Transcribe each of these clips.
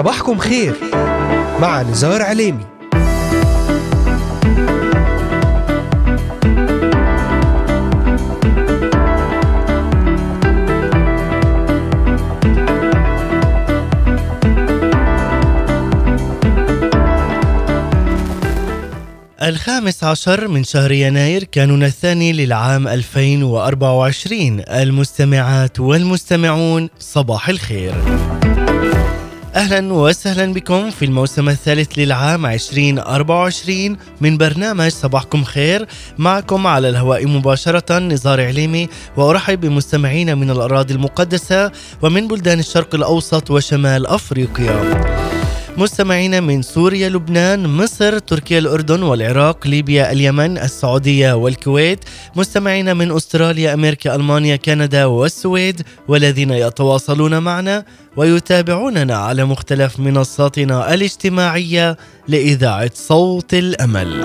صباحكم خير مع نزار عليمي. الخامس عشر من شهر يناير كانون الثاني للعام 2024 المستمعات والمستمعون صباح الخير. أهلا وسهلا بكم في الموسم الثالث للعام 2024 من برنامج صباحكم خير معكم على الهواء مباشرة نزار عليمي وأرحب بمستمعين من الأراضي المقدسة ومن بلدان الشرق الأوسط وشمال أفريقيا. مستمعين من سوريا لبنان مصر تركيا الأردن والعراق ليبيا اليمن السعودية والكويت مستمعين من أستراليا أمريكا ألمانيا كندا والسويد والذين يتواصلون معنا ويتابعوننا على مختلف منصاتنا الاجتماعية لإذاعة صوت الأمل.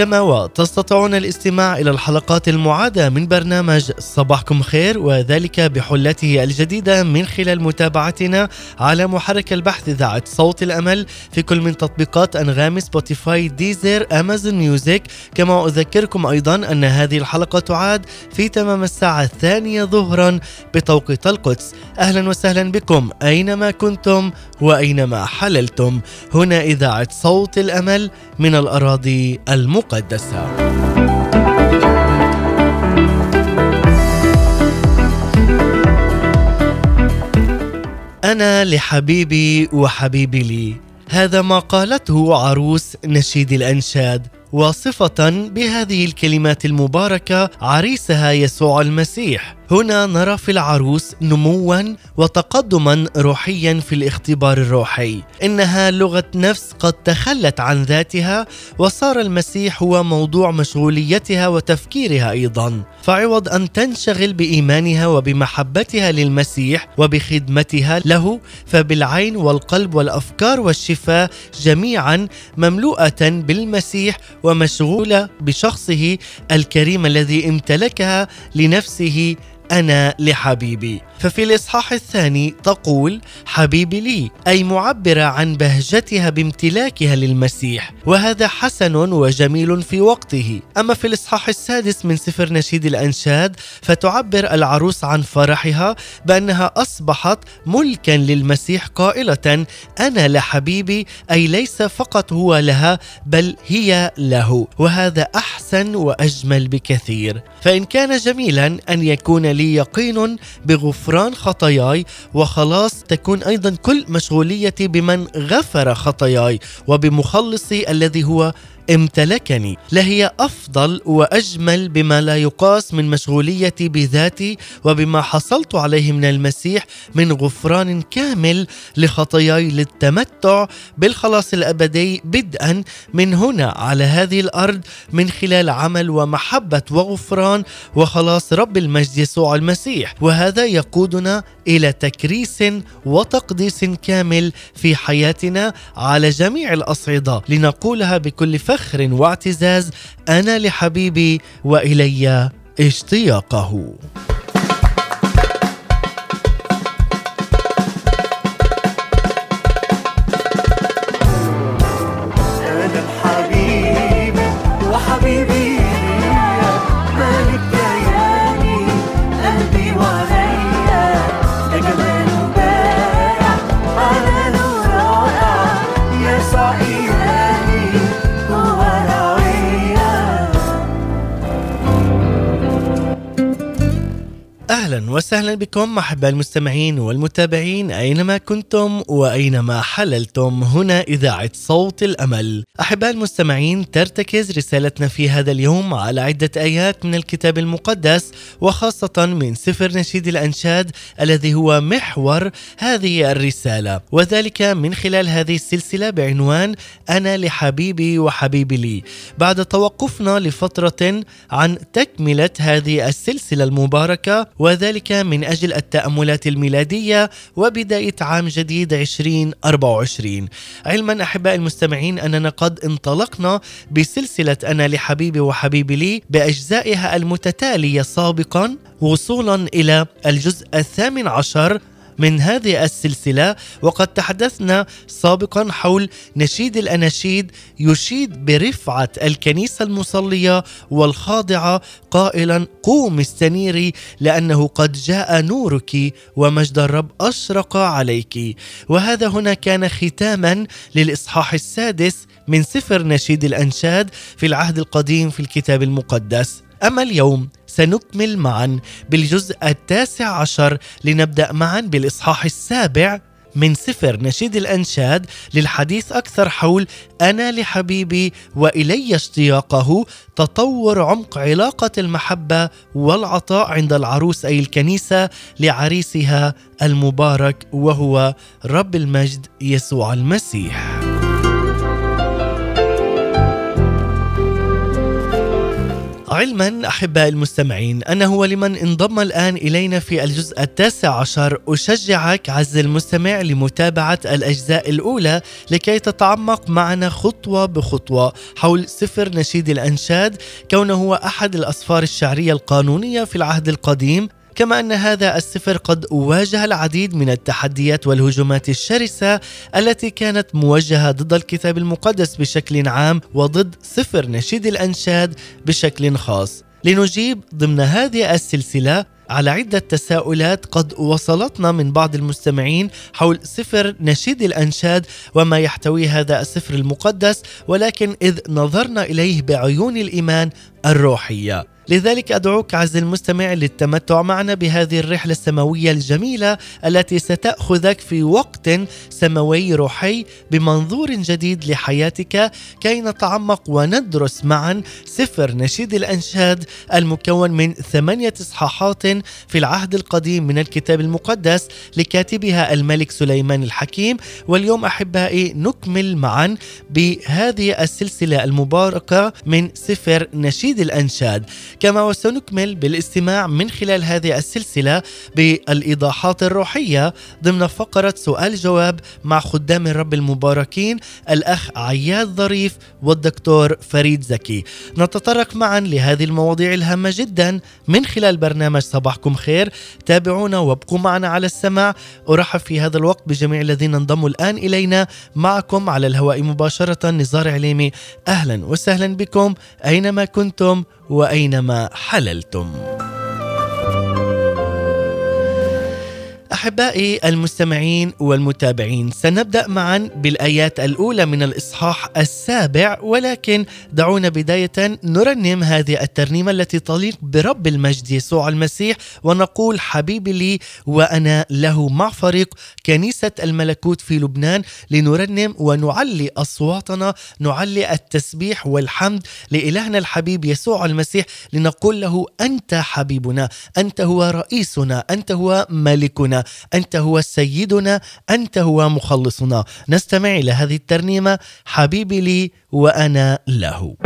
كما وتستطيعون الاستماع إلى الحلقات المعادة من برنامج صباحكم خير وذلك بحلته الجديدة من خلال متابعتنا على محرك البحث إذاعة صوت الأمل في كل من تطبيقات أنغام سبوتيفاي ديزر أمازون ميوزك كما أذكركم أيضا أن هذه الحلقة تعاد في تمام الساعة الثانية ظهرا بتوقيت القدس أهلا وسهلا بكم أينما كنتم وأينما حللتم. هنا إذاعة صوت الأمل من الأراضي المقدسة. أنا لحبيبي وحبيبي لي هذا ما قالته عروس نشيد الأنشاد. واصفة بهذه الكلمات المباركة عريسها يسوع المسيح. هنا نرى في العروس نموا وتقدما روحيا في الاختبار الروحي. إنها لغة نفس قد تخلت عن ذاتها وصار المسيح هو موضوع مشغوليتها وتفكيرها أيضا. فعوض أن تنشغل بإيمانها وبمحبتها للمسيح وبخدمتها له فبالعين والقلب والأفكار والشفاء جميعا مملوءة بالمسيح ومشغولة بشخصه الكريم الذي امتلكها لنفسه أنا لحبيبي. ففي الإصحاح الثاني تقول حبيبي لي أي معبره عن بهجتها بامتلاكها للمسيح وهذا حسن وجميل في وقته. أما في الإصحاح السادس من سفر نشيد الأنشاد فتعبر العروس عن فرحها بأنها أصبحت ملكا للمسيح قائلة أنا لحبيبي أي ليس فقط هو لها بل هي له. وهذا أحسن وأجمل بكثير. فإن كان جميلا أن يكون لي يقين بغفران خطاياي وخلاص تكون أيضا كل مشغوليتي بمن غفر خطاياي وبمخلصي الذي هو امتلكني لهي أفضل وأجمل بما لا يقاس من مشغوليتي بذاتي وبما حصلت عليه من المسيح من غفران كامل لخطاياي للتمتع بالخلاص الأبدي بدءا من هنا على هذه الأرض من خلال عمل ومحبة وغفران وخلاص رب المجد يسوع المسيح وهذا يقودنا إلى تكريس وتقديس كامل في حياتنا على جميع الأصعدة. لنقولها بكل فخر واعتزاز أنا لحبيبي وإلي اشتياقه. أهلا وسهلا بكم أحباء المستمعين والمتابعين أينما كنتم وأينما حللتم هنا إذاعة صوت الأمل. أحباء المستمعين ترتكز رسالتنا في هذا اليوم على عدة آيات من الكتاب المقدس وخاصة من سفر نشيد الأنشاد الذي هو محور هذه الرسالة وذلك من خلال هذه السلسلة بعنوان أنا لحبيبي وحبيبي لي. بعد توقفنا لفترة عن تكملة هذه السلسلة المباركة وذلك من أجل التأملات الميلادية وبداية عام جديد 2024 علما أحباء المستمعين أننا قد انطلقنا بسلسلة أنا لحبيبي وحبيبي لي بأجزائها المتتالية سابقا وصولا إلى الجزء الثامن عشر من هذه السلسلة وقد تحدثنا سابقا حول نشيد الأناشيد يشيد برفعة الكنيسة المصلية والخاضعة قائلا قوم استنيري لأنه قد جاء نورك ومجد الرب أشرق عليك. وهذا هنا كان ختاما للإصحاح السادس من سفر نشيد الأنشاد في العهد القديم في الكتاب المقدس. أما اليوم سنكمل معا بالجزء التاسع عشر لنبدأ معا بالإصحاح السابع من سفر نشيد الأنشاد للحديث أكثر حول أنا لحبيبي وإلي اشتياقه تطور عمق علاقة المحبة والعطاء عند العروس أي الكنيسة لعريسها المبارك وهو رب المجد يسوع المسيح. علما احباء المستمعين انه ولمن انضم الآن إلينا في الجزء التاسع عشر. أشجعك عز المستمع لمتابعة الأجزاء الأولى لكي تتعمق معنا خطوة بخطوة حول سفر نشيد الأنشاد كونه هو أحد الاسفار الشعرية القانونية في العهد القديم. كما أن هذا السفر قد واجه العديد من التحديات والهجومات الشرسة التي كانت موجهة ضد الكتاب المقدس بشكل عام وضد سفر نشيد الأنشاد بشكل خاص. لنجيب ضمن هذه السلسلة على عدة تساؤلات قد وصلتنا من بعض المستمعين حول سفر نشيد الأنشاد وما يحتوي هذا السفر المقدس ولكن إذ نظرنا إليه بعيون الإيمان الروحية. لذلك أدعوك عز المستمع للتمتع معنا بهذه الرحلة السماوية الجميلة التي ستأخذك في وقت سماوي روحي بمنظور جديد لحياتك كي نتعمق وندرس معا سفر نشيد الأنشاد المكون من ثمانية إصحاحات في العهد القديم من الكتاب المقدس لكاتبها الملك سليمان الحكيم. واليوم أحبائي نكمل معا بهذه السلسلة المباركة من سفر نشيد الأنشاد كما وسنكمل بالاستماع من خلال هذه السلسلة بالإيضاحات الروحية ضمن فقرة سؤال جواب مع خدام الرب المباركين الأخ عياد ظريف والدكتور فريد زكي. نتطرق معا لهذه المواضيع الهامة جدا من خلال برنامج صباحكم خير. تابعونا وابقوا معنا على السماع. أرحب في هذا الوقت بجميع الذين انضموا الآن إلينا. معكم على الهواء مباشرة نزار عليمي. أهلا وسهلا بكم أينما كنتم. وأينما حللتم. أحبائي المستمعين والمتابعين سنبدأ معا بالآيات الأولى من الإصحاح السابع ولكن دعونا بداية نرنم هذه الترنيمة التي تليق برب المجد يسوع المسيح ونقول حبيبي لي وأنا له مع فريق كنيسة الملكوت في لبنان لنرنم ونعلي أصواتنا نعلي التسبيح والحمد لإلهنا الحبيب يسوع المسيح لنقول له أنت حبيبنا أنت هو رئيسنا أنت هو ملكنا. أنت هو سيدنا أنت هو مخلصنا. نستمع إلى هذه الترنيمة حبيبي لي وأنا له.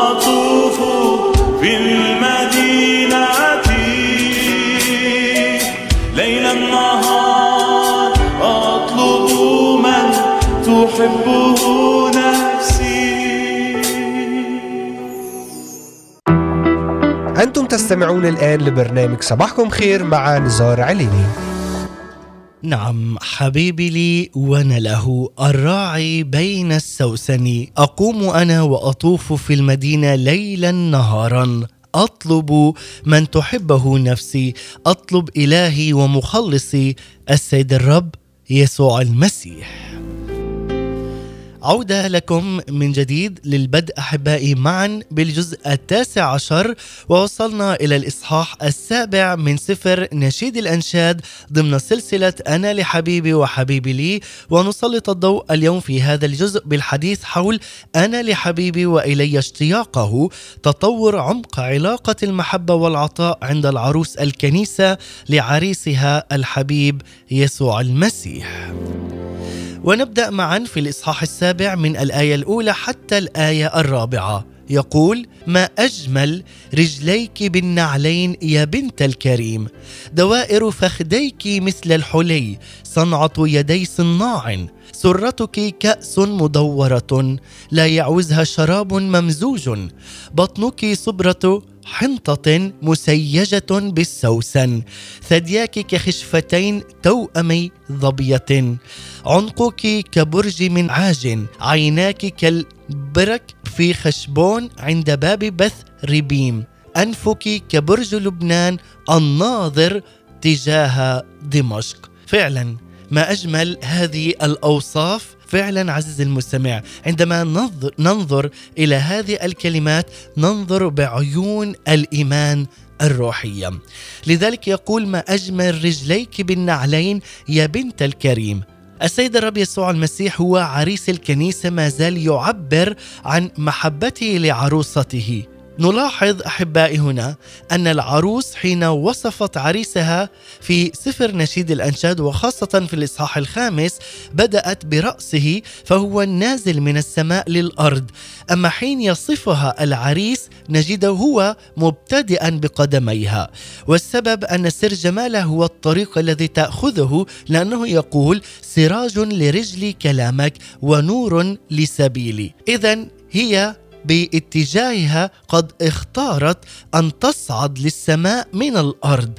وأطوف في المدينة ليلا نهار أطلب من تحبه نفسي. أنتم تستمعون الآن لبرنامج صباحكم خير مع نزار عليني. نعم حبيبي لي وأنا له الراعي بين السوسن. أقوم أنا وأطوف في المدينة ليلا نهارا. أطلب من تحبه نفسي. أطلب إلهي ومخلصي. السيد الرب يسوع المسيح. عودة لكم من جديد للبدء أحبائي معا بالجزء التاسع عشر ووصلنا إلى الإصحاح السابع من سفر نشيد الأنشاد ضمن سلسلة أنا لحبيبي وحبيبي لي ونسلط الضوء اليوم في هذا الجزء بالحديث حول أنا لحبيبي وإلي اشتياقه تطور عمق علاقة المحبة والعطاء عند العروس الكنيسة لعريسها الحبيب يسوع المسيح. ونبدأ معا في الإصحاح السابع من الآية الأولى حتى الآية الرابعة. يقول ما أجمل رجليك بالنعلين يا بنت الكريم. دوائر فخديك مثل الحلي. صنعة يدي صناع. سرتك كأس مدورة. لا يعوزها شراب ممزوج. بطنك صبرة حنطة مسيجة بالسوسن ثدياك كخشفتين توأمي ظبية. عنقك كبرج من عاج عيناك كالبرك في خشبون عند باب بث ربيم. أنفك كبرج لبنان الناظر تجاه دمشق. فعلا ما أجمل هذه الأوصاف فعلا عزيزي المستمع عندما ننظر, ننظر إلى هذه الكلمات ننظر بعيون الإيمان الروحية. لذلك يقول ما أجمل رجليك بالنعلين يا بنت الكريم. السيد الرب يسوع المسيح هو عريس الكنيسة ما زال يعبر عن محبته لعروسته. نلاحظ أحبائي هنا أن العروس حين وصفت عريسها في سفر نشيد الأنشاد وخاصة في الإصحاح الخامس بدأت برأسه فهو النازل من السماء للأرض. أما حين يصفها العريس نجده هو مبتدئا بقدميها. والسبب أن سر جماله هو الطريق الذي تأخذه لأنه يقول سراج لرجلي كلامك ونور لسبيلي. اذا هي باتجاهها قد اختارت أن تصعد للسماء من الأرض.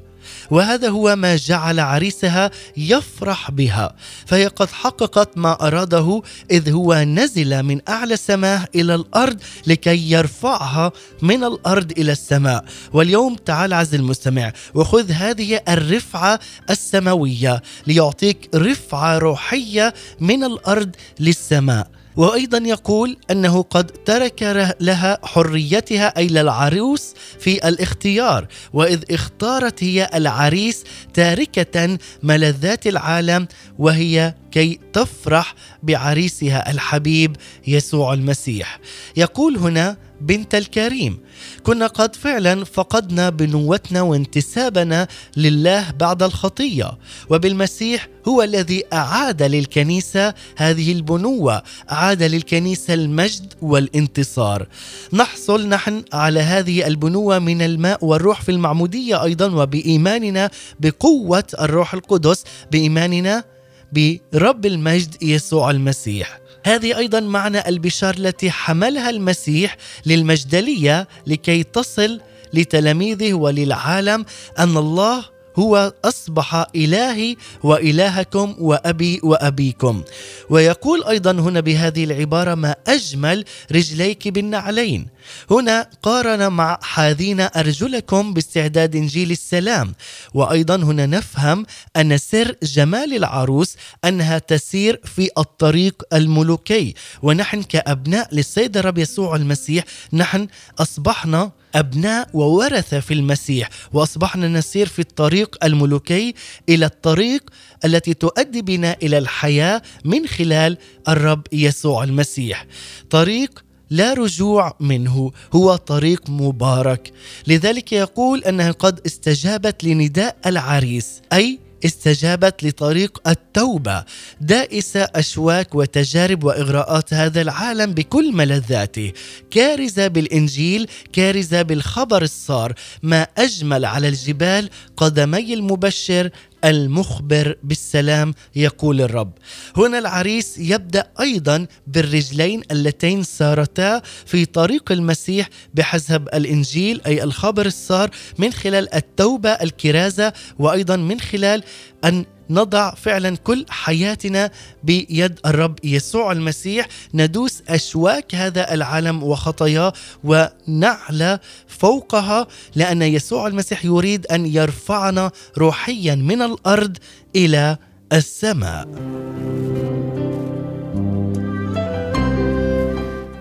وهذا هو ما جعل عريسها يفرح بها. فهي قد حققت ما أراده إذ هو نزل من أعلى السماء إلى الأرض لكي يرفعها من الأرض إلى السماء. واليوم تعال عز المستمع وخذ هذه الرفعة السماوية ليعطيك رفعة روحية من الأرض للسماء. وأيضا يقول أنه قد ترك لها حريتها أي للعروس في الاختيار وإذ اختارت هي العريس تاركة ملذات العالم وهي كي تفرح بعريسها الحبيب يسوع المسيح. يقول هنا بنت الكريم كنا قد فعلا فقدنا بنوتنا وانتسابنا لله بعد الخطية وبالمسيح هو الذي أعاد للكنيسة هذه البنوة أعاد للكنيسة المجد والانتصار. نحصل نحن على هذه البنوة من الماء والروح في المعمودية أيضا وبإيماننا بقوة الروح القدس بإيماننا برب المجد يسوع المسيح. هذه أيضا معنى البشار التي حملها المسيح للمجدلية لكي تصل لتلاميذه وللعالم أن الله هو أصبح إلهي وإلهكم وأبي وأبيكم. ويقول أيضا هنا بهذه العبارة ما أجمل رجليك بالنعلين هنا قارن مع حاذين أرجلكم باستعداد إنجيل السلام. وأيضا هنا نفهم أن سر جمال العروس أنها تسير في الطريق الملوكي. ونحن كأبناء للسيد الرب يسوع المسيح نحن أصبحنا أبناء وورثه في المسيح وأصبحنا نسير في الطريق الملوكي إلى الطريق التي تؤدي بنا إلى الحياة من خلال الرب يسوع المسيح. طريق لا رجوع منه هو طريق مبارك. لذلك يقول أنها قد استجابت لنداء العريس أي استجابت لطريق التوبة دائسة أشواك وتجارب وإغراءات هذا العالم بكل ملذاته. كارزة بالإنجيل كارزة بالخبر الصار. ما أجمل على الجبال قدمي المبشر المخبر بالسلام يقول الرب. هنا العريس يبدأ أيضا بالرجلين اللتين سارتا في طريق المسيح بحسب الإنجيل أي الخبر السار من خلال التوبة الكرازة وأيضا من خلال أن نضع فعلا كل حياتنا بيد الرب يسوع المسيح ندوس أشواك هذا العالم وخطاياه ونعلى فوقها لأن يسوع المسيح يريد أن يرفعنا روحيا من الأرض إلى السماء.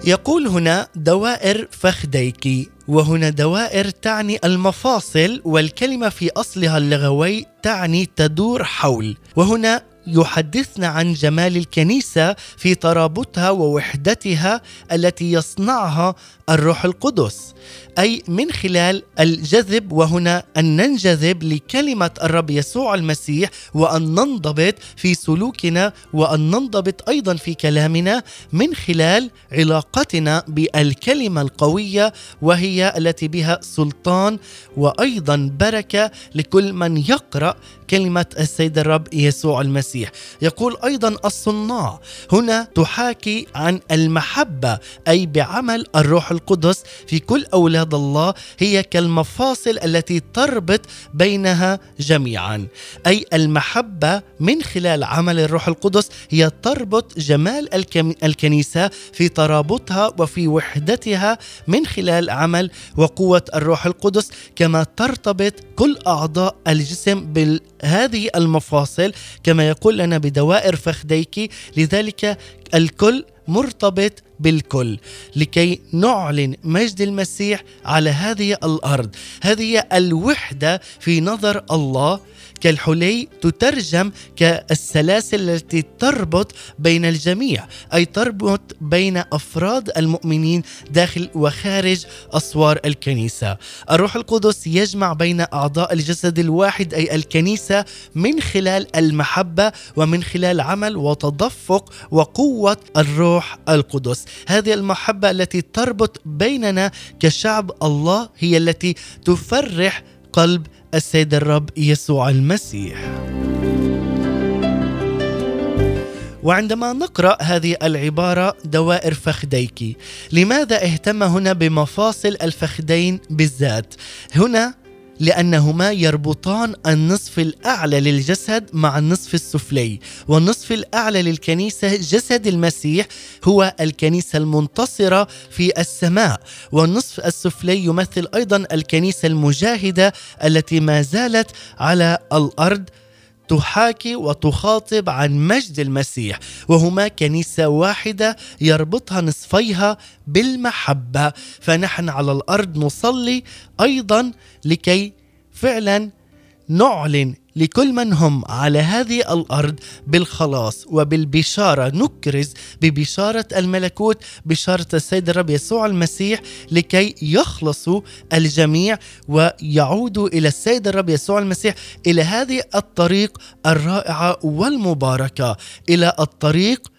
يقول هنا دوائر فخديك وهنا دوائر تعني المفاصل والكلمة في أصلها اللغوي تعني تدور حول. وهنا يحدثنا عن جمال الكنيسة في ترابطها ووحدتها التي يصنعها الروح القدس أي من خلال الجذب وهنا أن ننجذب لكلمة الرب يسوع المسيح وأن ننضبط في سلوكنا وأن ننضبط أيضا في كلامنا من خلال علاقتنا بالكلمة القوية وهي التي بها سلطان وأيضا بركة لكل من يقرأ كلمة السيد الرب يسوع المسيح. يقول أيضا الصناع هنا تحاكي عن المحبة أي بعمل الروح القدس في كل أولاد الله هي كالمفاصل التي تربط بينها جميعا. أي المحبة من خلال عمل الروح القدس هي تربط جمال الكنيسة في ترابطها وفي وحدتها من خلال عمل وقوة الروح القدس كما ترتبط كل أعضاء الجسم بهذه المفاصل كما يقول لنا بدوائر فخديك لذلك الكل مرتبط بالكل لكي نعلن مجد المسيح على هذه الأرض. هذه الوحدة في نظر الله كالحلي تترجم كالسلاسل التي تربط بين الجميع أي تربط بين أفراد المؤمنين داخل وخارج أسوار الكنيسة. الروح القدس يجمع بين أعضاء الجسد الواحد أي الكنيسة من خلال المحبة ومن خلال عمل وتدفق وقوة الروح القدس. هذه المحبة التي تربط بيننا كشعب الله هي التي تفرح قلب السيد الرب يسوع المسيح. وعندما نقرأ هذه العبارة دوائر فخديك لماذا اهتم هنا بمفاصل الفخدين بالذات؟ هنا لأنهما يربطان النصف الأعلى للجسد مع النصف السفلي والنصف الأعلى للكنيسة جسد المسيح هو الكنيسة المنتصرة في السماء والنصف السفلي يمثل أيضا الكنيسة المجاهدة التي ما زالت على الأرض تحاكي وتخاطب عن مجد المسيح وهما كنيسة واحدة يربطها نصفيها بالمحبة. فنحن على الأرض نصلي أيضا لكي فعلا نعلن لكل من هم على هذه الأرض بالخلاص وبالبشارة. نكرز ببشارة الملكوت بشارة السيد الرب يسوع المسيح لكي يخلصوا الجميع ويعودوا إلى السيد الرب يسوع المسيح إلى هذه الطريق الرائعة والمباركة إلى الطريق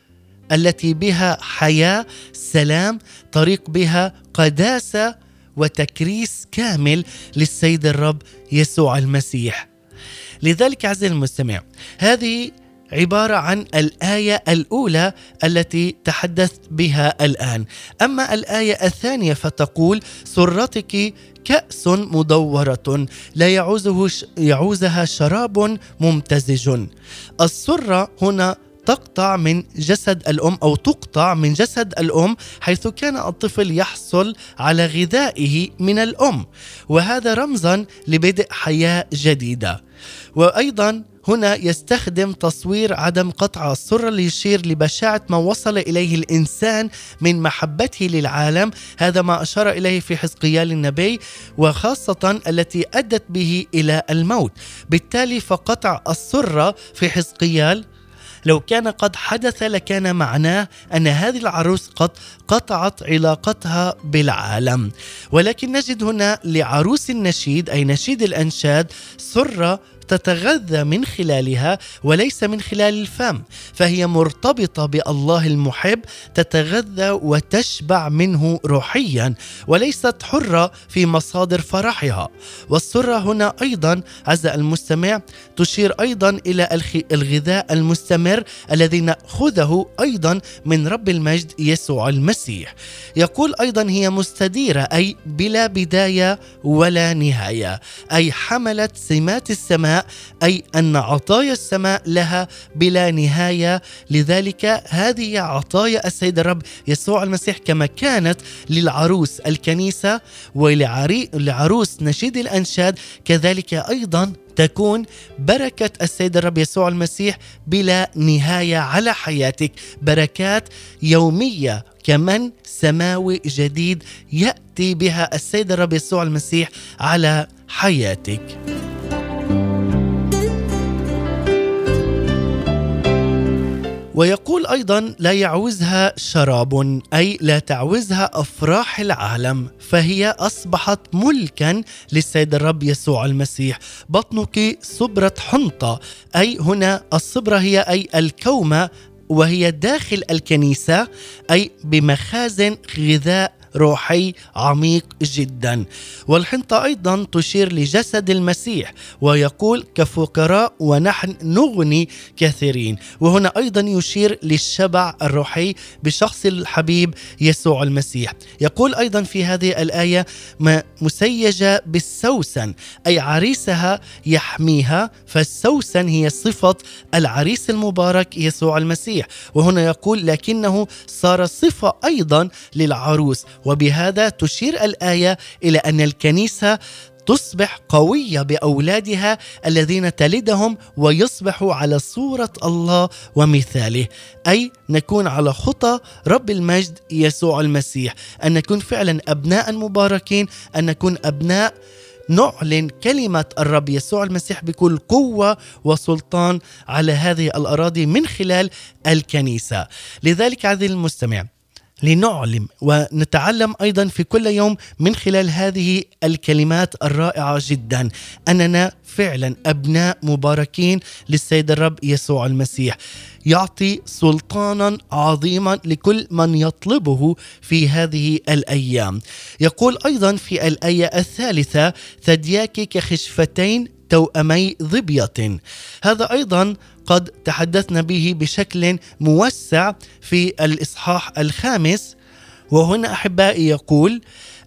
التي بها حياة سلام طريق بها قداسة وتكريس كامل للسيد الرب يسوع المسيح. لذلك عزيزي المستمع هذه عبارة عن الآية الأولى التي تحدثت بها الآن. أما الآية الثانية فتقول سرتك كأس مدورة لا يعوزه يعوزها شراب ممتزج. السرة هنا تقطع من جسد الأم أو تقطع من جسد الأم حيث كان الطفل يحصل على غذائه من الأم. وهذا رمزا لبدء حياة جديدة. وأيضا هنا يستخدم تصوير عدم قطع السرة ليشير لبشاعة ما وصل إليه الإنسان من محبته للعالم. هذا ما أشار إليه في حزقيال النبي وخاصة التي أدت به إلى الموت. بالتالي فقطع السرة في حزقيال لو كان قد حدث لكان معناه أن هذه العروس قد قطعت علاقتها بالعالم. ولكن نجد هنا لعروس النشيد أي نشيد الأنشاد سره تتغذى من خلالها وليس من خلال الفم فهي مرتبطة بالله المحب تتغذى وتشبع منه روحيا وليست حرة في مصادر فرحها. والسره هنا أيضا عز المستمع تشير أيضا إلى الغذاء المستمر الذي نأخذه أيضا من رب المجد يسوع المسيح. يقول أيضا هي مستديرة أي بلا بداية ولا نهاية أي حملت سمات السماء أي أن عطايا السماء لها بلا نهاية. لذلك هذه عطايا السيد الرب يسوع المسيح كما كانت للعروس الكنيسة ولعروس نشيد الأنشاد. كذلك أيضا تكون بركة السيد الرب يسوع المسيح بلا نهاية على حياتك. بركات يومية كمن سماوي جديد يأتي بها السيد الرب يسوع المسيح على حياتك. ويقول أيضا لا يعوزها شراب أي لا تعوزها أفراح العالم فهي أصبحت ملكا للسيد الرب يسوع المسيح. بطنك صبره حنطة أي هنا الصبرة هي أي الكومة وهي داخل الكنيسة أي بمخازن غذاء روحي عميق جدا. والحنطة أيضا تشير لجسد المسيح ويقول كفقراء ونحن نغني كثيرين وهنا أيضا يشير للشبع الروحي بشخص الحبيب يسوع المسيح. يقول أيضا في هذه الآية ما مسيجة بالسوسن أي عريسها يحميها فالسوسن هي صفة العريس المبارك يسوع المسيح وهنا يقول لكنه صار صفة أيضا للعروس وبهذا تشير الآية إلى أن الكنيسة تصبح قوية بأولادها الذين تلدهم ويصبحوا على صورة الله ومثاله. أي نكون على خطى رب المجد يسوع المسيح. أن نكون فعلا أبناء مباركين. أن نكون أبناء نعلن كلمة الرب يسوع المسيح بكل قوة وسلطان على هذه الأراضي من خلال الكنيسة. لذلك عزيزي المستمع لنعلم ونتعلم أيضا في كل يوم من خلال هذه الكلمات الرائعة جدا. أننا فعلا أبناء مباركين للسيد الرب يسوع المسيح. يعطي سلطانا عظيما لكل من يطلبه في هذه الأيام. يقول أيضا في الآية الثالثة ثدياك كخشفتين توأمي ظبية. هذا أيضا قد تحدثنا به بشكل موسع في الإصحاح الخامس. وهنا أحبائي يقول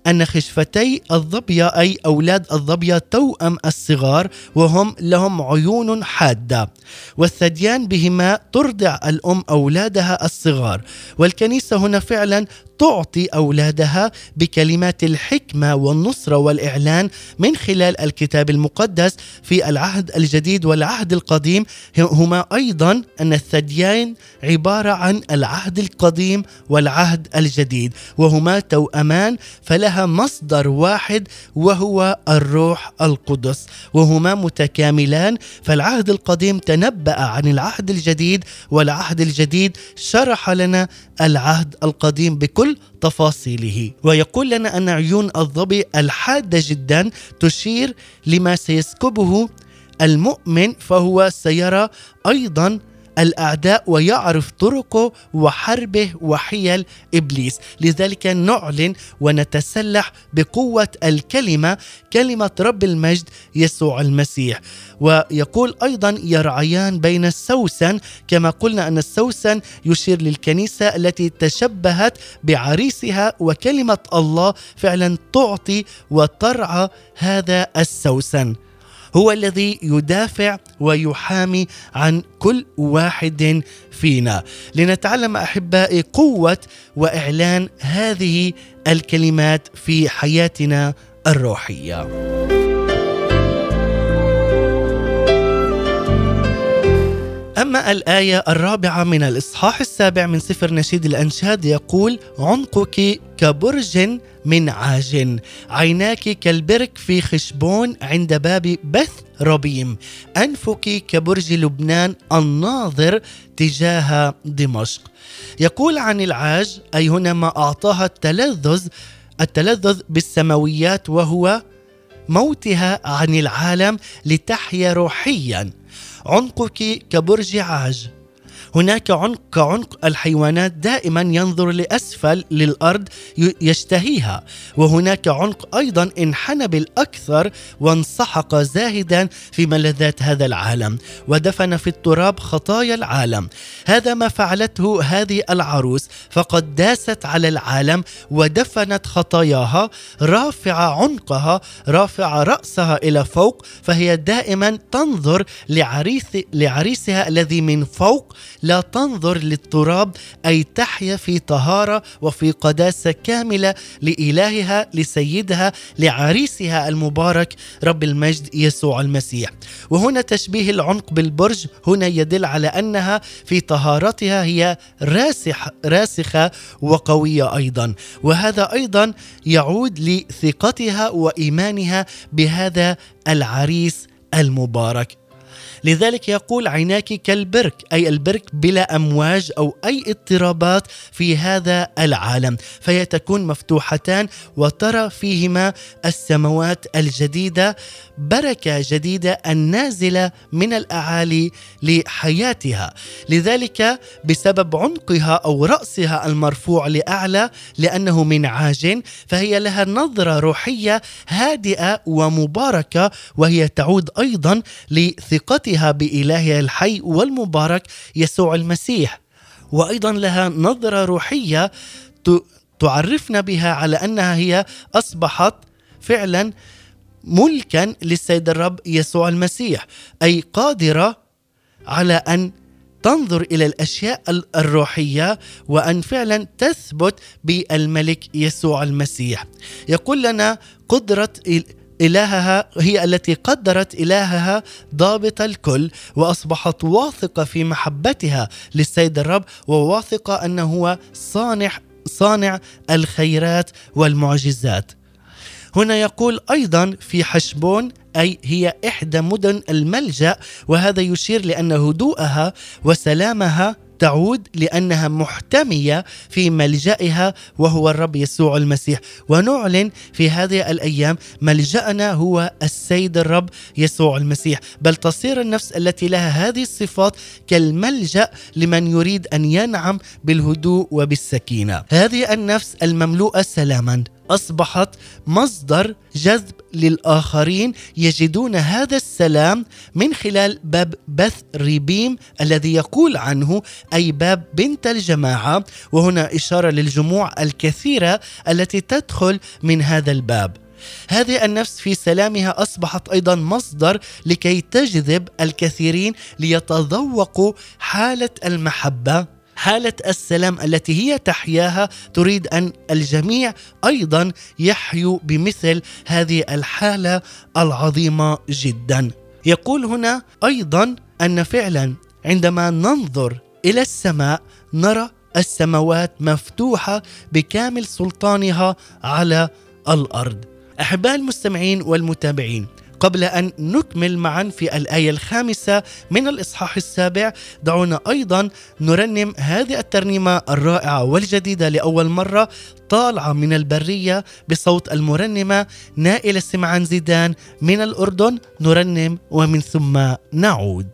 أن خشفتي الظبية أي أولاد الظبية توأم الصغار وهم لهم عيون حادة. والثديان بهما ترضع الأم أولادها الصغار. والكنيسة هنا فعلا تعطي أولادها بكلمات الحكمة والنصرة والإعلان من خلال الكتاب المقدس في العهد الجديد والعهد القديم. هما أيضا أن الثديان عبارة عن العهد القديم والعهد الجديد وهما توأمان فلها مصدر واحد وهو الروح القدس. وهما متكاملان فالعهد القديم تنبأ عن العهد الجديد والعهد الجديد شرح لنا العهد القديم بكل تفاصيله. ويقول لنا أن عيون الظبي الحادة جدا تشير لما سيسكبه المؤمن فهو سيرى أيضا الأعداء ويعرف طرقه وحربه وحيل إبليس، لذلك نعلن ونتسلح بقوة الكلمة كلمة رب المجد يسوع المسيح، ويقول أيضا يرعيان بين السوسن كما قلنا أن السوسن يشير للكنيسة التي تشبهت بعريسها وكلمة الله فعلا تعطي وترعى هذا السوسن. هو الذي يدافع ويحامي عن كل واحد فينا. لنتعلم أحبائي قوة وإعلان هذه الكلمات في حياتنا الروحية. أما الآية الرابعة من الإصحاح السابع من سفر نشيد الأنشاد يقول عنقك كبرج من عاج عيناك كالبرك في خشبون عند باب بث ربيم أنفك كبرج لبنان الناظر تجاه دمشق. يقول عن العاج أي هنا ما أعطاها التلذذ التلذذ بالسماويات وهو موتها عن العالم لتحيا روحيا. عنقك كبرج عاج. هناك عنق كعنق الحيوانات دائما ينظر لأسفل للأرض يشتهيها وهناك عنق أيضا انحنى بالأكثر وانسحق زاهدا في ملذات هذا العالم ودفن في التراب خطايا العالم. هذا ما فعلته هذه العروس فقد داست على العالم ودفنت خطاياها رافعه عنقها رافعه رأسها إلى فوق فهي دائما تنظر لعريس لعريسها الذي من فوق لا تنظر للتراب أي تحيا في طهارة وفي قداسة كاملة لإلهها لسيدها لعريسها المبارك رب المجد يسوع المسيح. وهنا تشبيه العنق بالبرج هنا يدل على أنها في طهارتها هي راسخ راسخة وقوية أيضا. وهذا أيضا يعود لثقتها وإيمانها بهذا العريس المبارك. لذلك يقول عيناك كالبرك أي البرك بلا أمواج أو أي اضطرابات في هذا العالم فهي تكون مفتوحتان وترى فيهما السماوات الجديدة بركة جديدة النازلة من الأعالي لحياتها. لذلك بسبب عنقها أو رأسها المرفوع لأعلى لأنه من عاج فهي لها نظرة روحية هادئة ومباركة وهي تعود أيضا لثقتها. بالهها الحي والمبارك يسوع المسيح. وأيضا لها نظرة روحية تعرفنا بها على أنها هي أصبحت فعلا ملكا للسيد الرب يسوع المسيح أي قادرة على أن تنظر إلى الأشياء الروحية وأن فعلا تثبت بالملك يسوع المسيح. يقول لنا قدرة إلهها هي التي قدرت إلهها ضابط الكل وأصبحت واثقة في محبتها للسيد الرب وواثقة أنه هو صانع صانع الخيرات والمعجزات. هنا يقول أيضا في حشبون أي هي إحدى مدن الملجأ وهذا يشير لأن هدوءها وسلامها تعود لأنها محتمية في ملجئها وهو الرب يسوع المسيح. ونعلن في هذه الأيام ملجأنا هو السيد الرب يسوع المسيح. بل تصير النفس التي لها هذه الصفات كالملجأ لمن يريد أن ينعم بالهدوء وبالسكينة. هذه النفس المملوءة سلاما. أصبحت مصدر جذب للآخرين يجدون هذا السلام من خلال باب بث ريبيم الذي يقول عنه أي باب بنت الجماعة. وهنا إشارة للجموع الكثيرة التي تدخل من هذا الباب. هذه النفس في سلامها أصبحت أيضا مصدر لكي تجذب الكثيرين ليتذوقوا حالة المحبة. حالة السلام التي هي تحياها تريد أن الجميع أيضا يحيوا بمثل هذه الحالة العظيمة جدا. يقول هنا أيضا أن فعلا عندما ننظر إلى السماء نرى السماوات مفتوحة بكامل سلطانها على الأرض. أحباء المستمعين والمتابعين قبل أن نكمل معا في الآية الخامسة من الإصحاح السابع. دعونا أيضا نرنم هذه الترنيمة الرائعة والجديدة لأول مرة طالعة من البرية بصوت المرنمة نائلة سمعان زيدان من الأردن. نرنم ومن ثم نعود.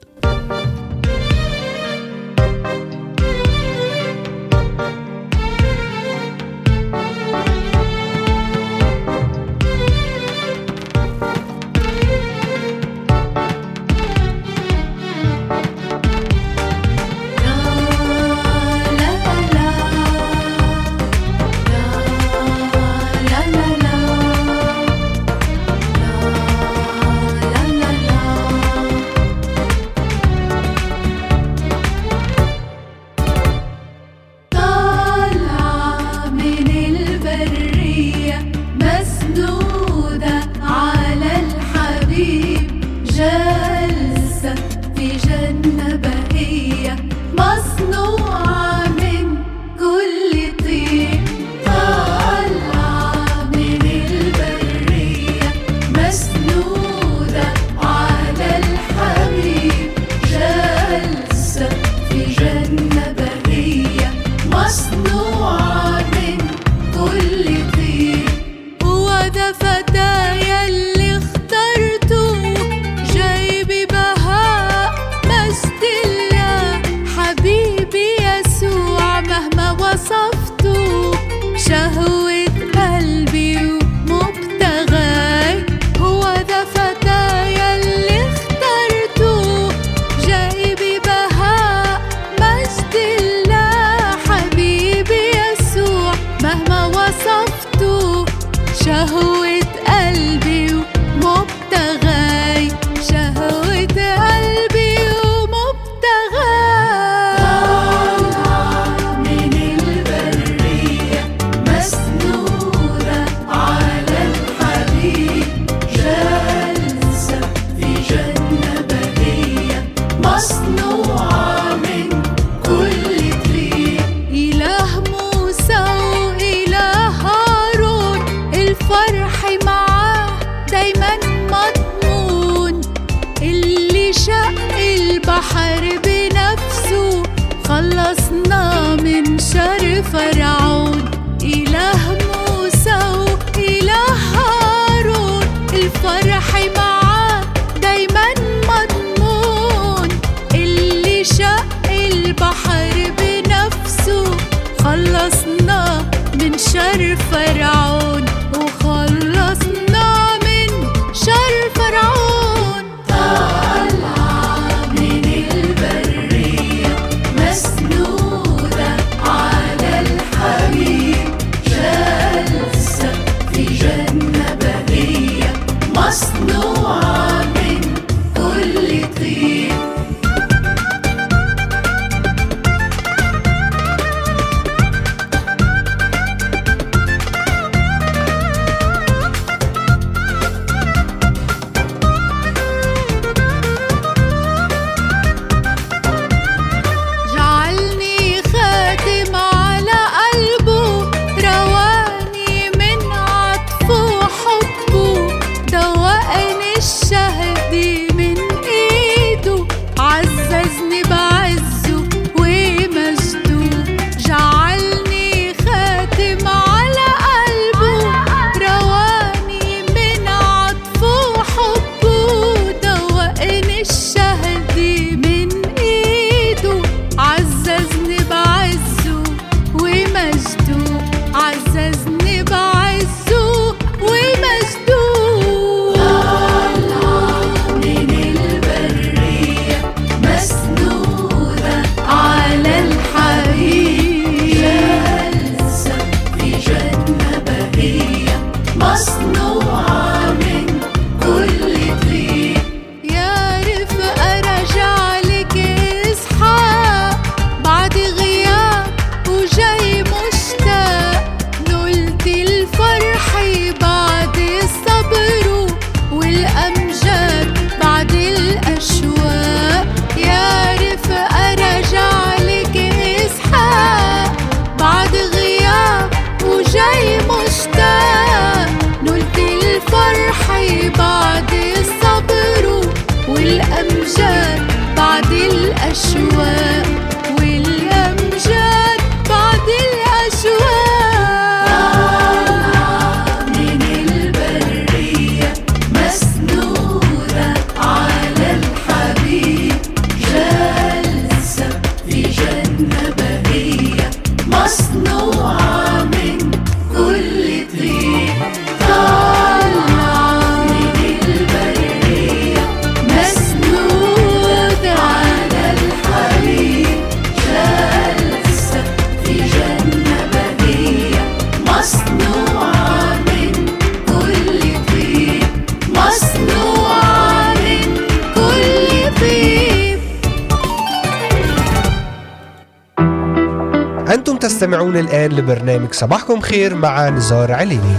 تستمعون الآن لبرنامج صباحكم خير مع نزار عليني.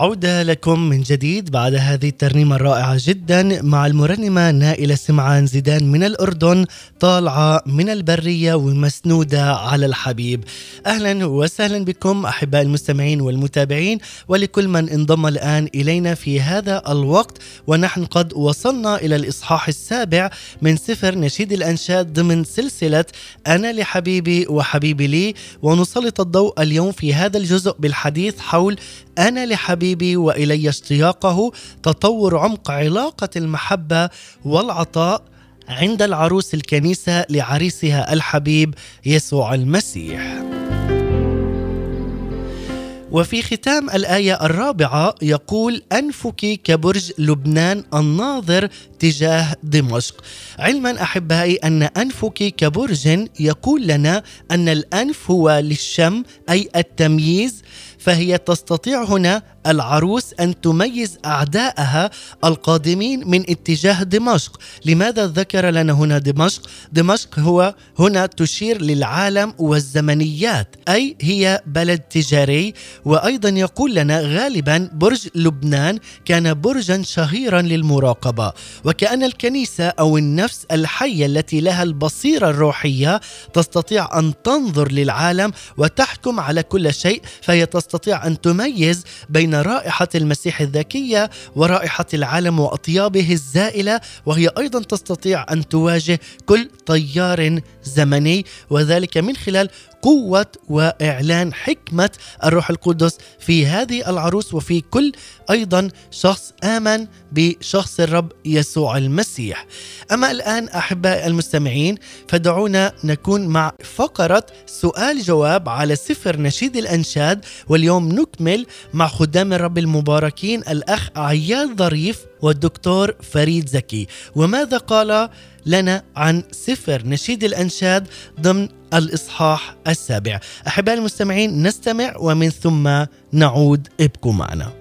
عودة لكم من جديد بعد هذه الترنيمة الرائعة جدا مع المرنمة نائلة سمعان زيدان من الأردن طالعة من البرية ومسنودة على الحبيب. أهلا وسهلا بكم أحباء المستمعين والمتابعين ولكل من انضم الآن إلينا في هذا الوقت. ونحن قد وصلنا إلى الإصحاح السابع من سفر نشيد الأنشاد ضمن سلسلة أنا لحبيبي وحبيبي لي. ونسلط الضوء اليوم في هذا الجزء بالحديث حول أنا لحبيبي وإلي اشتياقه. تطور عمق علاقة المحبة والعطاء عند العروس الكنيسة لعريسها الحبيب يسوع المسيح. وفي ختام الآية الرابعة يقول أنفك كبرج لبنان الناظر تجاه دمشق. علما أحبائي أن أنفك كبرج يقول لنا أن الأنف هو للشم أي التمييز فهي تستطيع هنا العروس أن تميز اعدائها القادمين من اتجاه دمشق، لماذا ذكر لنا هنا دمشق؟ دمشق هو هنا تشير للعالم والزمنيات، أي هي بلد تجاري وأيضا يقول لنا غالبا برج لبنان كان برجا شهيرا للمراقبة، وكأن الكنيسة أو النفس الحية التي لها البصيرة الروحية تستطيع أن تنظر للعالم وتحكم على كل شيء فهي تستطيع أن تميز بين رائحة المسيح الذكية ورائحة العالم وأطيابه الزائلة وهي أيضا تستطيع أن تواجه كل تيار زمني وذلك من خلال قوة وإعلان حكمة الروح القدس في هذه العروس وفي كل أيضا شخص آمن بشخص الرب يسوع المسيح. أما الآن أحباء المستمعين فدعونا نكون مع فقرة سؤال جواب على سفر نشيد الأنشاد واليوم نكمل مع خدام الرب المباركين الأخ عياد ظريف والدكتور فريد زكي. وماذا قال لنا عن سفر نشيد الأنشاد ضمن الإصحاح السابع. أحباء المستمعين نستمع ومن ثم نعود. ابقوا معنا.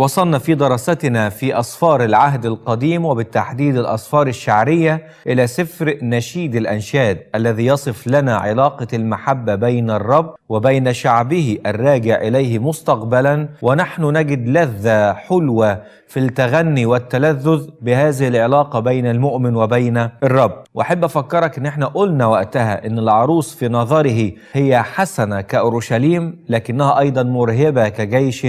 وصلنا في دراستنا في أسفار العهد القديم وبالتحديد الأسفار الشعرية إلى سفر نشيد الأنشاد الذي يصف لنا علاقة المحبة بين الرب وبين شعبه الراجع إليه مستقبلا. ونحن نجد لذة حلوة في التغني والتلذذ بهذه العلاقة بين المؤمن وبين الرب. وأحب أفكرك إن إحنا قلنا وقتها إن العروس في نظره هي حسنة كأورشليم لكنها أيضا مرهبة كجيش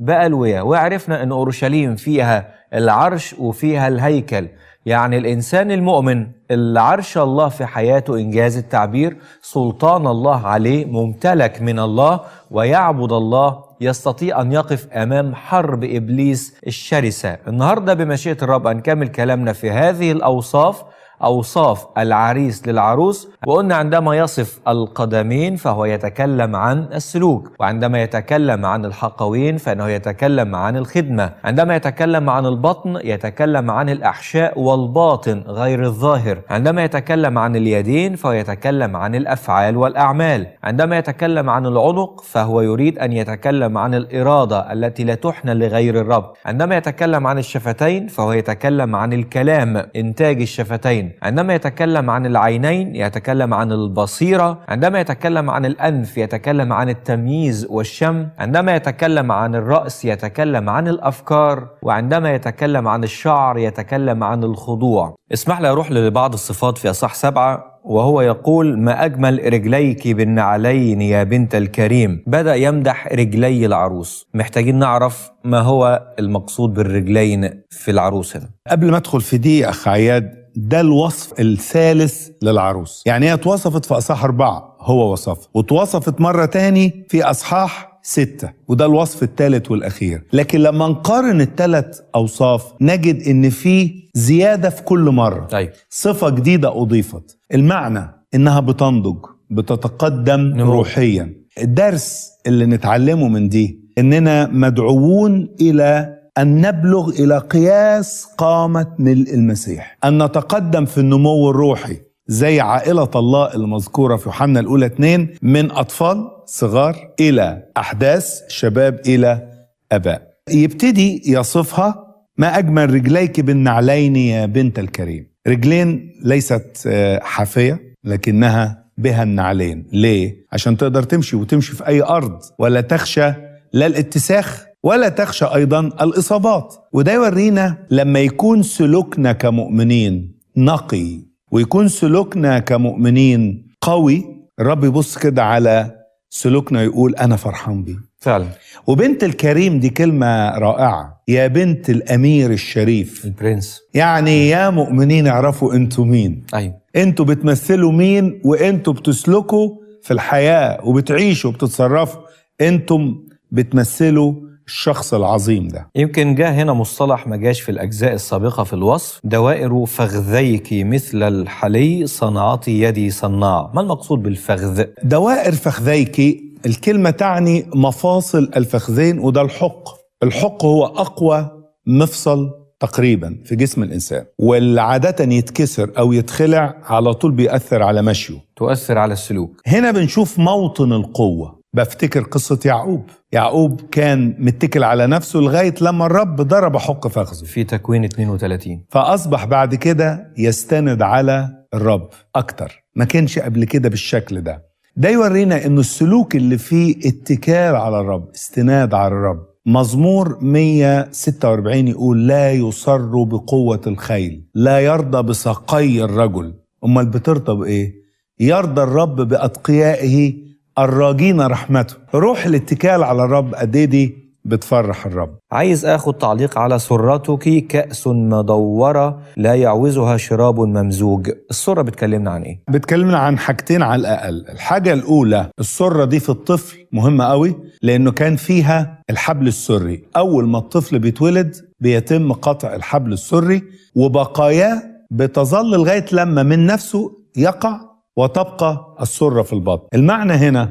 بألوية وعرفنا أن أورشليم فيها العرش وفيها الهيكل. يعني الإنسان المؤمن العرش الله في حياته إنجاز التعبير سلطان الله عليه ممتلك من الله ويعبد الله يستطيع أن يقف أمام حرب إبليس الشرسة. النهاردة بمشيئة الرب هنكمل كلامنا في هذه الأوصاف. أوصاف العريس للعروس وقلنا عندما يصف القدمين فهو يتكلم عن السلوك وعندما يتكلم عن الحقوين فإنه يتكلم عن الخدمة عندما يتكلم عن البطن يتكلم عن الأحشاء والباطن غير الظاهر عندما يتكلم عن اليدين فهو يتكلم عن الأفعال والأعمال عندما يتكلم عن العنق فهو يريد أن يتكلم عن الإرادة التي لا تحنى لغير الرب عندما يتكلم عن الشفتين فهو يتكلم عن الكلام إنتاج الشفتين عندما يتكلم عن العينين يتكلم عن البصيرة. عندما يتكلم عن الأنف يتكلم عن التمييز والشم. عندما يتكلم عن الرأس يتكلم عن الأفكار. وعندما يتكلم عن الشعر يتكلم عن الخضوع. اسمح لي أروح لبعض الصفات في أصح سبعة وهو يقول ما أجمل رجليك بالنعلين يا بنت الكريم؟ بدأ يمدح رجلي العروس. محتاجين نعرف ما هو المقصود بالرجلين في العروس هنا قبل ما أدخل في دي أخ عياد ده الوصف الثالث للعروس. يعني هي اتوصفت في أصحاح أربعة هو وصفها واتوصفت مرة تاني في أصحاح ستة وده الوصف الثالث والأخير. لكن لما نقارن الثلاث أوصاف نجد إن في زيادة في كل مرة. أيوة. صفة جديدة أضيفت. المعنى إنها بتنضج بتتقدم نمو. روحيا. الدرس اللي نتعلمه من دي إننا مدعوون إلى أن نبلغ إلى قياس قامه ملء المسيح. أن نتقدم في النمو الروحي زي عائلة الله المذكورة في يوحنا الأولى اتنين من أطفال صغار إلى أحداث شباب إلى أباء. يبتدي يصفها ما أجمل رجليك بالنعلين يا بنت الكريم. رجلين ليست آه، حافية لكنها بها النعلين. ليه؟ عشان تقدر تمشي وتمشي في أي أرض ولا تخشى لا الاتساخ ولا تخشى أيضا الإصابات. وده يورينا لما يكون سلوكنا كمؤمنين نقي ويكون سلوكنا كمؤمنين قوي الرب يبص كده على سلوكنا يقول أنا فرحان بيه. فعلا. وبنت الكريم دي كلمة رائعة. يا بنت الأمير الشريف. البرنس يعني يا مؤمنين اعرفوا أنتوا مين. أيوة. أنتوا بتمثلوا مين وانتوا بتسلكوا في الحياة وبتعيشوا وبتتصرفوا. أنتم بتمثلوا الشخص العظيم ده. يمكن جاء هنا مصطلح ما جاش في الأجزاء السابقة في الوصف. دوائر فخذيك مثل الحلي صنعتي يدي صناع. ما المقصود بالفخذ؟ دوائر فخذيك الكلمة تعني مفاصل الفخذين وده الحق. الحق هو أقوى مفصل تقريبا في جسم الإنسان. واللي عادة يتكسر أو يتخلع على طول بيأثر على مشيه. تؤثر على السلوك. هنا بنشوف موطن القوة. بفتكر قصة يعقوب. يعقوب كان متكل على نفسه لغاية لما الرب ضرب حق فخذه. في تكوين 32 فأصبح بعد كده يستند على الرب أكتر. ما كانش قبل كده بالشكل ده. ده يورينا انه السلوك اللي فيه اتكال على الرب استناد على الرب. مزمور 146 يقول لا يصر بقوة الخيل لا يرضى بساقي الرجل. أمال بترضى بإيه؟ يرضى الرب بأتقيائه الراجين رحمته. روح الاتكال على الرب قد إيه دي بتفرح الرب. عايز آخد تعليق على سرتك كأس مدورة لا يعوزها شراب ممزوج. السرة بتكلمنا عن إيه؟ بتكلمنا عن حاجتين على الأقل. الحاجة الأولى السرة دي في الطفل مهمة قوي لأنه كان فيها الحبل السري. أول ما الطفل بيتولد بيتم قطع الحبل السري وبقاياه بتظل لغاية لما من نفسه يقع وتبقى السرة في البطن. المعنى هنا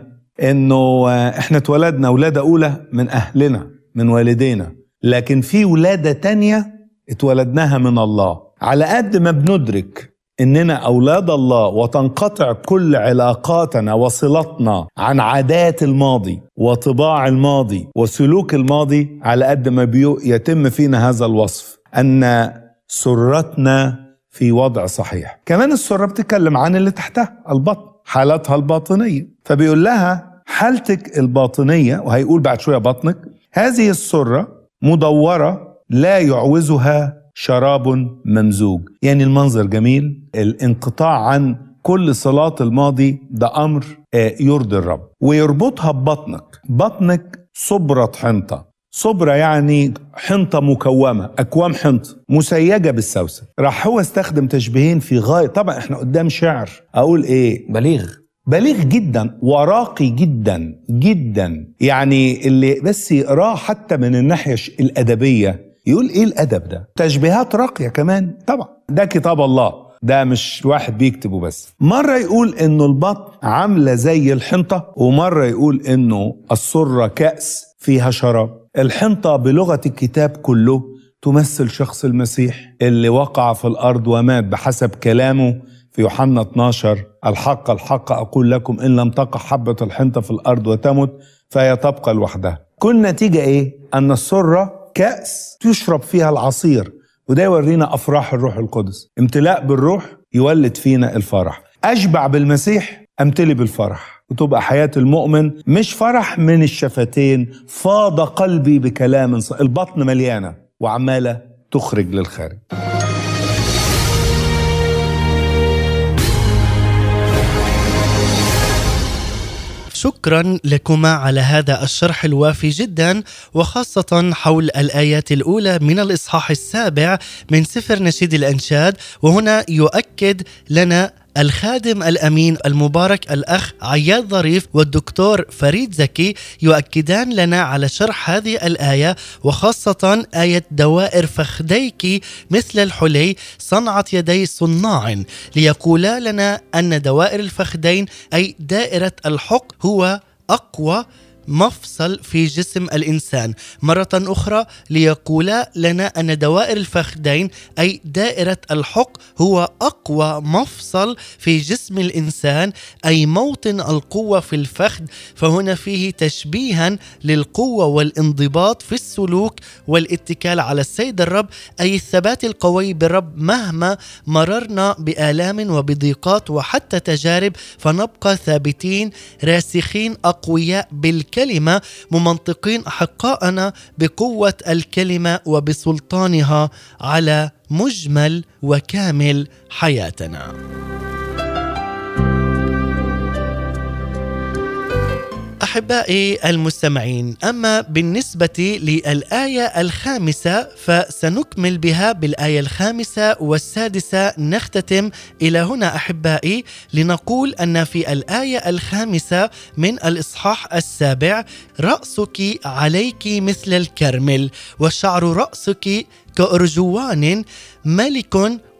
إنه إحنا اتولدنا ولادة أولى من أهلنا من والدينا. لكن في ولادة تانية اتولدناها من الله. على قد ما بندرك إننا أولاد الله وتنقطع كل علاقاتنا وصلتنا عن عادات الماضي وطباع الماضي وسلوك الماضي على قد ما يتم فينا هذا الوصف. أن سرتنا في وضع صحيح. كمان السرة بتتكلم عن اللي تحتها البطن. حالتها الباطنية. فبيقول لها حالتك الباطنية وهيقول بعد شوية بطنك هذه السرة مدورة لا يعوزها شراب ممزوج. يعني المنظر جميل الانقطاع عن كل صلاة الماضي ده أمر آه، يرضي الرب. ويربطها ببطنك. بطنك صبرة حنطة. صبرة يعني حنطة مكومة أكوام حنطة مسيجة بالسوسن راح هو استخدم تشبيهين في غاية. طبعا إحنا قدام شعر. أقول إيه؟ بليغ. بليغ جدا وراقي جدا جدا. يعني اللي بس يقراه حتى من الناحية الأدبية يقول إيه الأدب ده؟ تشبيهات راقية كمان. طبعا. ده كتاب الله. ده مش واحد بيكتبه بس. مرة يقول إنه البطن عاملة زي الحنطة ومرة يقول إنه السرة كأس فيها شراب. الحنطة بلغة الكتاب كله تمثل شخص المسيح اللي وقع في الأرض ومات بحسب كلامه في يوحنا 12 الحق الحق أقول لكم إن لم تقع حبة الحنطة في الأرض وتمت فهي تبقى لوحدها. كل نتيجة إيه؟ أن السرة كأس تشرب فيها العصير وده يورينا أفراح الروح القدس. امتلاء بالروح يولد فينا الفرح. أشبع بالمسيح أمتلي بالفرح. وتبقى حياة المؤمن مش فرح من الشفتين فاض قلبي بكلام ص... البطن مليانة وعمالة تخرج للخارج. شكرا لكما على هذا الشرح الوافي جدا وخاصة حول الآيات الأولى من الإصحاح السابع من سفر نشيد الأنشاد وهنا يؤكد لنا الخادم الأمين المبارك الأخ عياد ظريف والدكتور فريد زكي يؤكدان لنا على شرح هذه الآية وخاصة آية دوائر فخديك مثل الحلي صنعه يدي صناع ليقولا لنا أن دوائر الفخدين أي دائرة الحق هو أقوى مفصل في جسم الإنسان. مرة أخرى ليقولا لنا أن دوائر الفخذين أي دائرة الحق هو أقوى مفصل في جسم الإنسان أي موطن القوة في الفخذ. فهنا فيه تشبيها للقوة والانضباط في السلوك والاتكال على السيد الرب أي الثبات القوي بالرب مهما مررنا بآلام وبضيقات وحتى تجارب. فنبقى ثابتين راسخين أقوياء بالكلمة ممنطقين أحقاءنا بقوة الكلمة وبسلطانها على مجمل وكامل حياتنا. أحبائي المستمعين أما بالنسبة للآية الخامسة فسنكمل بها بالآية الخامسة والسادسة نختتم. إلى هنا أحبائي لنقول أن في الآية الخامسة من الإصحاح السابع رأسك عليك مثل الكرمل وشعر رأسك كأرجوان ملك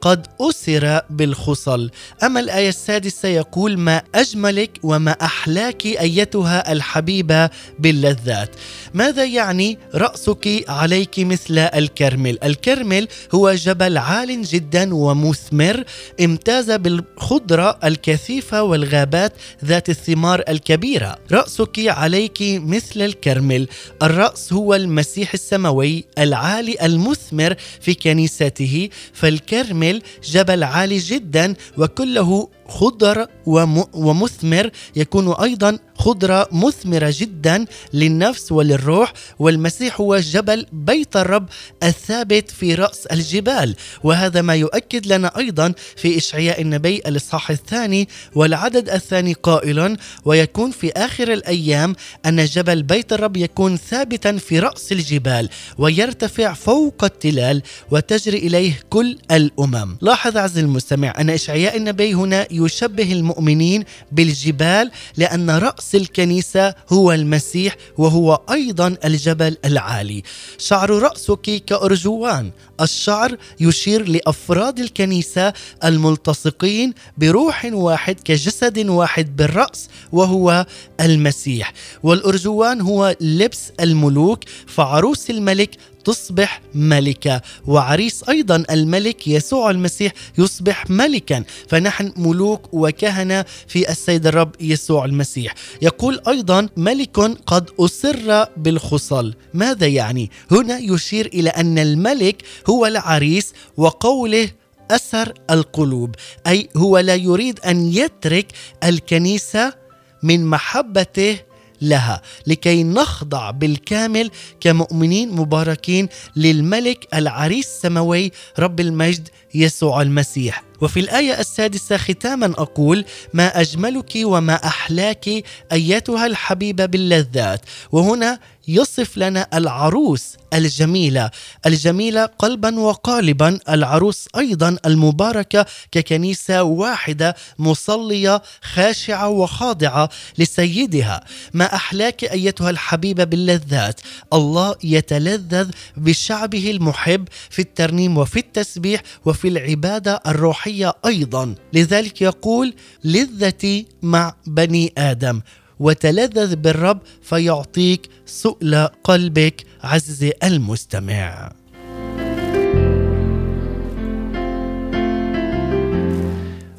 قد أسر بالخصل. أما الآية السادسة يقول ما أجملك وما أحلاك أيتها الحبيبة باللذات. ماذا يعني رأسك عليك مثل الكرمل الكرمل هو جبل عال جدا ومثمر امتاز بالخضرة الكثيفة والغابات ذات الثمار الكبيرة. رأسك عليك مثل الكرمل الرأس هو المسيح السماوي العالي المثمر في كنيسته فالكرمل جبل عالي جدا وكله خضر وم- ومثمر يكون أيضا خضرة مثمرة جدا للنفس وللروح والمسيح هو جبل بيت الرب الثابت في رأس الجبال. وهذا ما يؤكد لنا أيضا في إشعياء النبي الإصحاح الثاني والعدد الثاني قائلا ويكون في آخر الأيام أن جبل بيت الرب يكون ثابتا في رأس الجبال ويرتفع فوق التلال وتجري إليه كل الأمم. لاحظ عز المستمع أن إشعياء النبي هنا يشبه المؤمنين بالجبال لأن رأس الكنيسة هو المسيح وهو أيضا الجبل العالي. شعر رأسك كأرجوان. الشعر يشير لأفراد الكنيسة الملتصقين بروح واحد كجسد واحد بالرأس وهو المسيح. والأرجوان هو لبس الملوك فعروس الملك تصبح ملكة. وعريس أيضا الملك يسوع المسيح يصبح ملكا. فنحن ملوك وكهنة في السيد الرب يسوع المسيح. يقول أيضا ملك قد أسر بالخصل ماذا يعني؟ هنا يشير إلى أن الملك هو العريس وقوله أسر القلوب. أي هو لا يريد أن يترك الكنيسة من محبته لها لكي نخضع بالكامل كمؤمنين مباركين للملك العريس السماوي رب المجد يسوع المسيح. وفي الآية السادسة ختاما أقول ما أجملك وما أحلاك أيتها الحبيبة باللذات وهنا يصف لنا العروس الجميلة. الجميلة قلبا وقالبا العروس أيضا المباركة ككنيسة واحدة مصلية خاشعة وخاضعة لسيدها. ما أحلاك أيتها الحبيبة باللذات؟ الله يتلذذ بشعبه المحب في الترنيم وفي التسبيح وفي العبادة الروحية أيضا. لذلك يقول لذتي مع بني آدم. وتلذذ بالرب فيعطيك سؤل قلبك عزيزي المستمع.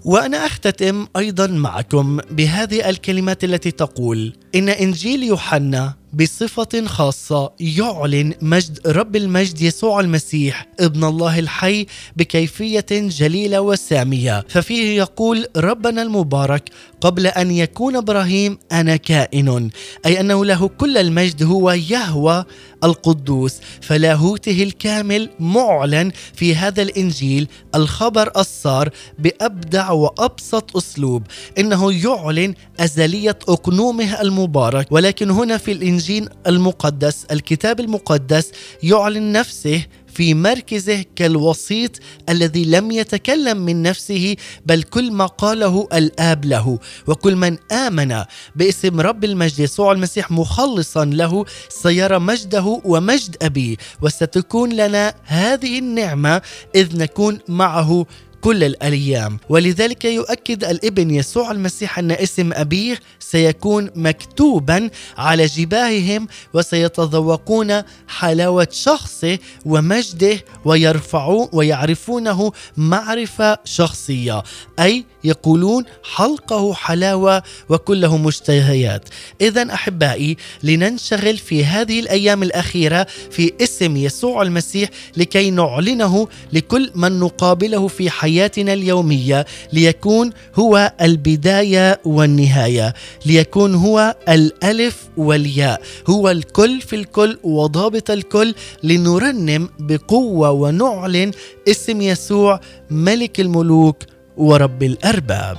وأنا أختتم أيضا معكم بهذه الكلمات التي تقول إن إنجيل يوحنا بصفة خاصة يعلن مجد رب المجد يسوع المسيح ابن الله الحي بكيفية جليلة وسامية. ففيه يقول ربنا المبارك قبل أن يكون إبراهيم أنا كائن. أي أنه له كل المجد هو يهوى القدوس. فلاهوته الكامل معلن في هذا الإنجيل الخبر الصار بأبدع وأبسط أسلوب. إنه يعلن أزلية أقنومه المبارك. ولكن هنا في الإنجيل المقدس الكتاب المقدس يعلن نفسه في مركزه كالوسيط الذي لم يتكلم من نفسه بل كل ما قاله الآب له. وكل من آمن باسم رب المجد يسوع المسيح مخلصا له سيرى مجده ومجد أبيه. وستكون لنا هذه النعمة إذ نكون معه كل الأيام. ولذلك يؤكد الابن يسوع المسيح أن اسم أبيه سيكون مكتوبا على جباههم وسيتذوقون حلاوة شخصه ومجده ويرفعون ويعرفونه معرفة شخصية. أي يقولون حلقه حلاوة وكله مشتهيات. اذا أحبائي لننشغل في هذه الأيام الأخيرة في اسم يسوع المسيح لكي نعلنه لكل من نقابله في حياتنا اليومية ليكون هو البداية والنهاية ليكون هو الألف والياء هو الكل في الكل وضابط الكل لنرنم بقوة ونعلن اسم يسوع ملك الملوك ورب الأرباب.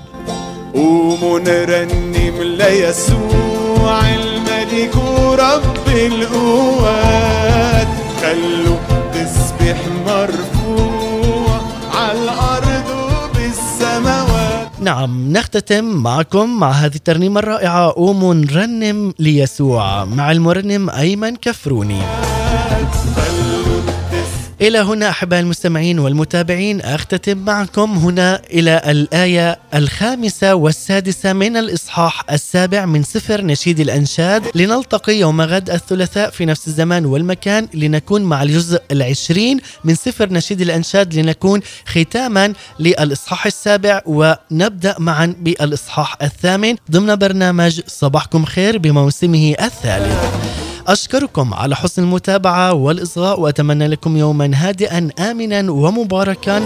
قوموا نرنم ليسوع الملك ورب القوات خلوا تسبح مرفوع على الأرض وبالسماوات نعم نختتم معكم مع هذه الترنيمة الرائعة. قوموا نرنم ليسوع. مع المرنم أيمن كفروني. إلى هنا أحباء المستمعين والمتابعين أختتم معكم هنا إلى الآية الخامسة والسادسة من الإصحاح السابع من سفر نشيد الأنشاد. لنلتقي يوم غد الثلاثاء في نفس الزمان والمكان لنكون مع الجزء العشرين من سفر نشيد الأنشاد لنكون ختاما للإصحاح السابع ونبدأ معا بالإصحاح الثامن. ضمن برنامج صباحكم خير بموسمه الثالث. أشكركم على حسن المتابعة والإصغاء وأتمنى لكم يوما هادئا آمنا ومباركا.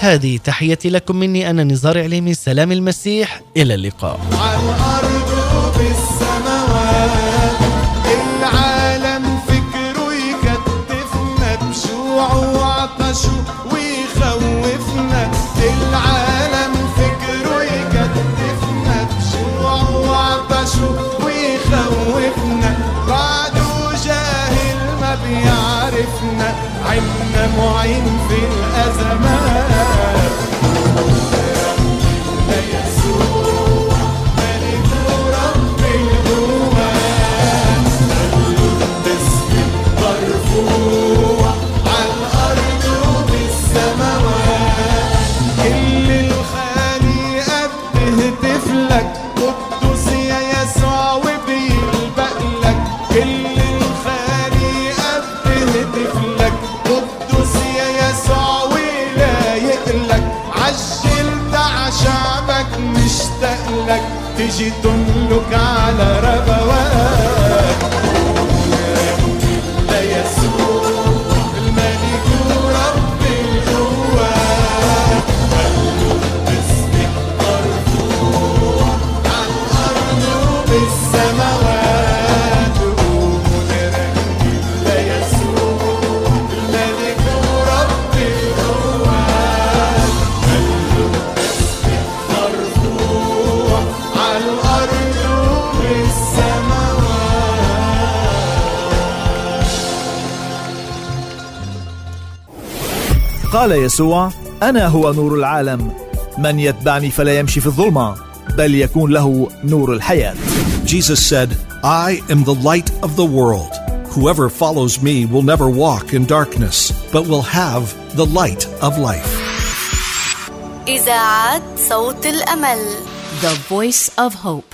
هذه تحيتي لكم مني أنا نزار عليمي سلام المسيح إلى اللقاء. على الأرض وبالسماوات العالم فكره يكتفنا وعطشه ويخوفنا. العالم فكره يكتفنا وعطشه ويخوفنا. معين في الأزمات يسوع أنا هو نور العالم من يتبعني فلا يمشي في الظلمه بل يكون له نور الحياة Jesus said, I am the light of the world. Whoever follows me will never walk in darkness, but will have the light of life. إذاعة صوت الأمل The Voice of Hope